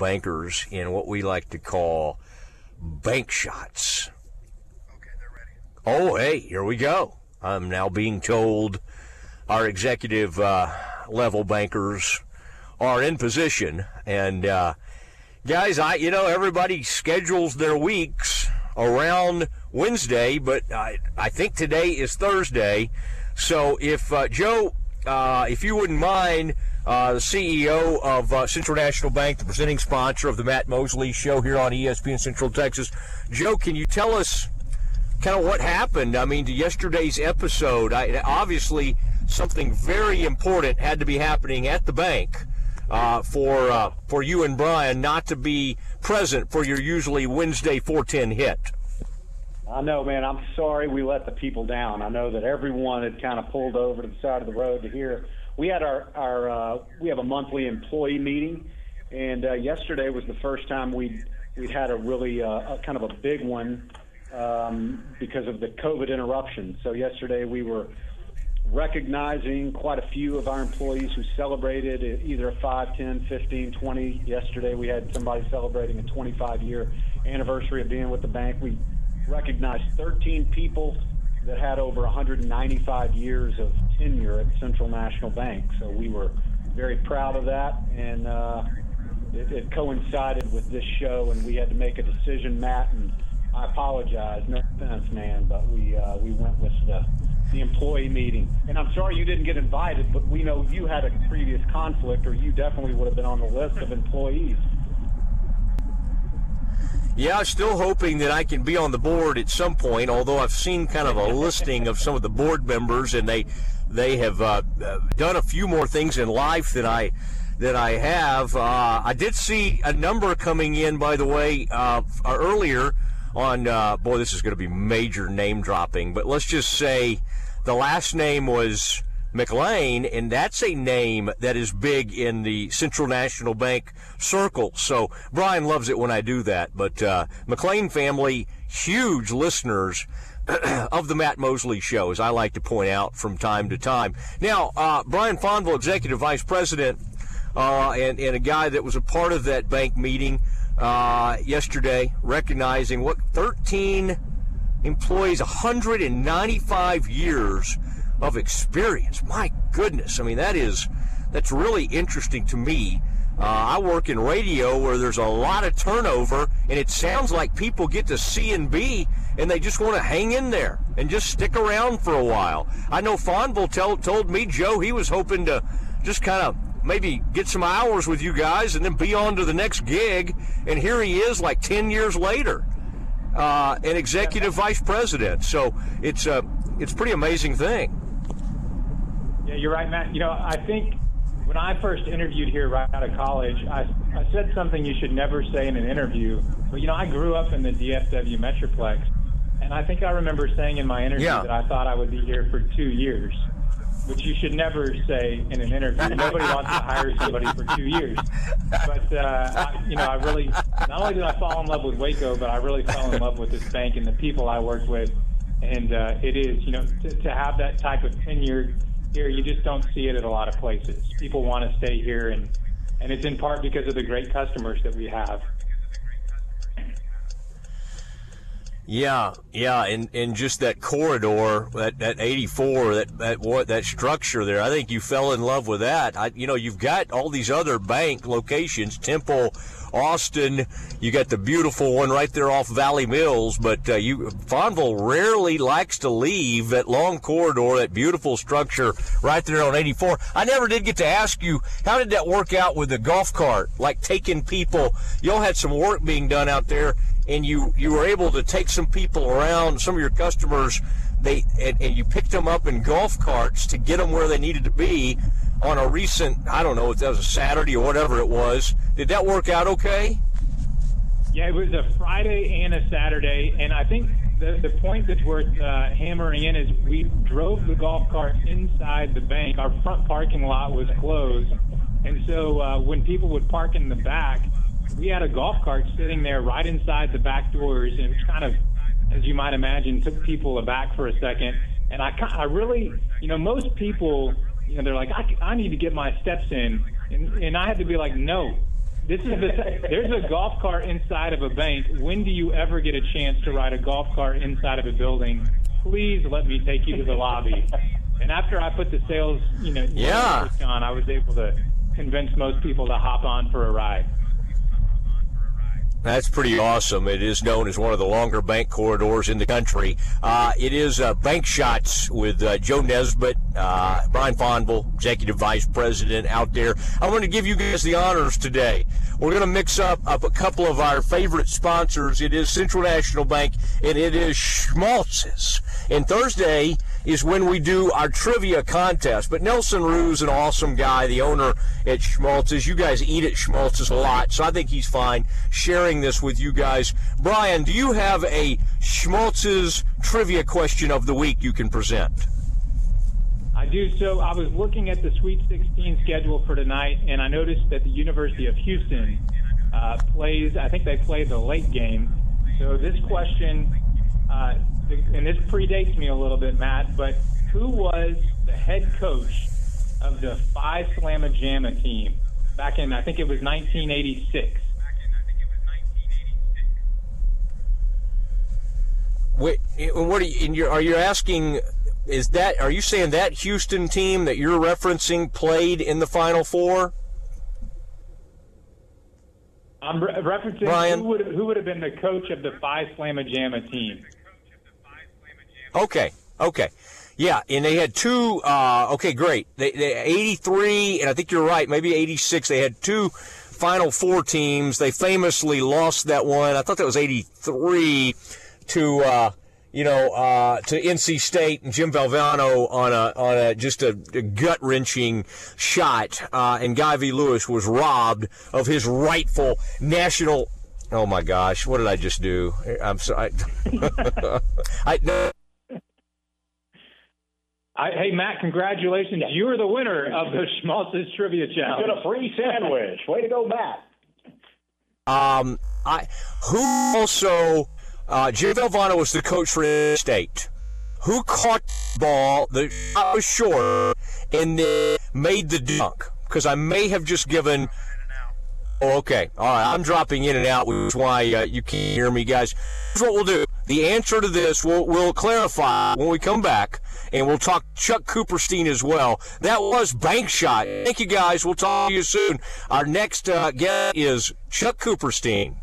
bankers in what we like to call bank shots. Okay, they're ready. Oh, hey, here we go. I'm now being told our executive uh, level bankers are in position. And uh, guys, I you know everybody schedules their weeks around Wednesday, but I I think today is Thursday. So if uh, Joe, uh, if you wouldn't mind. Uh, the CEO of uh, Central National Bank, the presenting sponsor of the Matt Mosley Show here on ESPN Central Texas. Joe, can you tell us kind of what happened? I mean, to yesterday's episode, I, obviously something very important had to be happening at the bank uh, for uh, for you and Brian not to be present for your usually Wednesday 410 hit. I know, man. I'm sorry we let the people down. I know that everyone had kind of pulled over to the side of the road to hear. We had our our uh, we have a monthly employee meeting, and uh, yesterday was the first time we we had a really uh, kind of a big one um, because of the COVID interruption. So yesterday we were recognizing quite a few of our employees who celebrated either a 5, 10, 15, 20. Yesterday we had somebody celebrating a 25 year anniversary of being with the bank. We recognized 13 people that had over 195 years of tenure at Central National Bank. So we were very proud of that, and uh, it, it coincided with this show, and we had to make a decision, Matt. And I apologize, no offense, man, but we uh, we went with the the employee meeting. And I'm sorry you didn't get invited, but we know you had a previous conflict, or you definitely would have been on the list of employees. Yeah, I'm still hoping that I can be on the board at some point. Although I've seen kind of a listing of some of the board members, and they they have uh, done a few more things in life than I than I have. Uh, I did see a number coming in, by the way, uh, earlier on. Uh, boy, this is going to be major name dropping, but let's just say the last name was McLean, and that's a name that is big in the Central National Bank circle. So Brian loves it when I do that. But uh, McLean family, huge listeners. Of the Matt Mosley show, as I like to point out from time to time. Now, uh, Brian Fonville, Executive Vice President, uh, and, and a guy that was a part of that bank meeting uh, yesterday, recognizing what 13 employees, 195 years of experience. My goodness, I mean that is that's really interesting to me. Uh, I work in radio where there's a lot of turnover, and it sounds like people get to CNB, and they just want to hang in there and just stick around for a while. I know Fonville tell, told me Joe he was hoping to just kind of maybe get some hours with you guys and then be on to the next gig, and here he is like 10 years later, uh, an executive vice president. So it's a it's a pretty amazing thing. Yeah, you're right, Matt. You know, I think when I first interviewed here right out of college, I, I said something you should never say in an interview. But, you know, I grew up in the DFW Metroplex. And I think I remember saying in my interview yeah. that I thought I would be here for two years, which you should never say in an interview. Nobody wants to hire somebody for two years. But, uh, I, you know, I really, not only did I fall in love with Waco, but I really fell in love with this bank and the people I worked with. And uh, it is, you know, to, to have that type of tenure here, you just don't see it at a lot of places. People want to stay here, and and it's in part because of the great customers that we have. Yeah, yeah, and, and just that corridor, that, that 84, that, that what that structure there, I think you fell in love with that. I, you know, you've got all these other bank locations, Temple, Austin. You got the beautiful one right there off Valley Mills, but uh, you Fonville rarely likes to leave that long corridor, that beautiful structure right there on 84. I never did get to ask you how did that work out with the golf cart, like taking people. Y'all had some work being done out there, and you you were able to take some people around, some of your customers. They and, and you picked them up in golf carts to get them where they needed to be on a recent, I don't know if that was a Saturday or whatever it was. Did that work out okay? Yeah, it was a Friday and a Saturday, and I think the the point that's worth uh, hammering in is we drove the golf cart inside the bank. Our front parking lot was closed, and so uh, when people would park in the back, we had a golf cart sitting there right inside the back doors, and it kind of, as you might imagine, took people aback for a second. And I, I really, you know, most people you know, they're like, I, I need to get my steps in. And, and I had to be like, no, this is the there's a golf cart inside of a bank. When do you ever get a chance to ride a golf cart inside of a building? Please let me take you to the lobby. And after I put the sales, you know, Yeah. on, I was able to convince most people to hop on for a ride. That's pretty awesome. It is known as one of the longer bank corridors in the country. Uh, it is uh, Bank Shots with uh, Joe Nesbitt, uh, Brian Fonville, Executive Vice President out there. I want to give you guys the honors today. We're going to mix up, up a couple of our favorite sponsors. It is Central National Bank and it is Schmaltz's. And Thursday is when we do our trivia contest. But Nelson Rue's an awesome guy, the owner at Schmaltz's. You guys eat at Schmaltz's a lot, so I think he's fine sharing this with you guys. Brian, do you have a Schmaltz's trivia question of the week you can present? I do. So I was looking at the Sweet 16 schedule for tonight, and I noticed that the University of Houston uh, plays. I think they play the late game. So this question, uh, and this predates me a little bit, Matt. But who was the head coach of the Phi Slama Jama team back in? I think it was 1986. Wait, what are you, are you asking? Is that are you saying that Houston team that you're referencing played in the Final Four? I'm re- referencing Brian? who would who would have been the coach of the Phi Slama Jama team. Okay, okay, yeah, and they had two. Uh, okay, great. They, they 83, and I think you're right. Maybe 86. They had two Final Four teams. They famously lost that one. I thought that was 83 to. Uh, you know, uh, to NC State and Jim Valvano on a on a just a, a gut wrenching shot, uh, and Guy V. Lewis was robbed of his rightful national. Oh my gosh, what did I just do? I'm sorry. I, no, I, hey Matt, congratulations! You are the winner of the Schmaltz's Trivia Challenge. Get a free sandwich. Way to go, Matt. Um, I who also uh, Jay Valvano was the coach for NC State. Who caught the ball? The shot was short and then made the dunk because I may have just given. Oh, okay. All right. I'm dropping in and out, which is why uh, you can't hear me, guys. Here's what we'll do. The answer to this we'll, we'll clarify when we come back, and we'll talk Chuck Cooperstein as well. That was Bank Shot. Thank you, guys. We'll talk to you soon. Our next uh, guest is Chuck Cooperstein.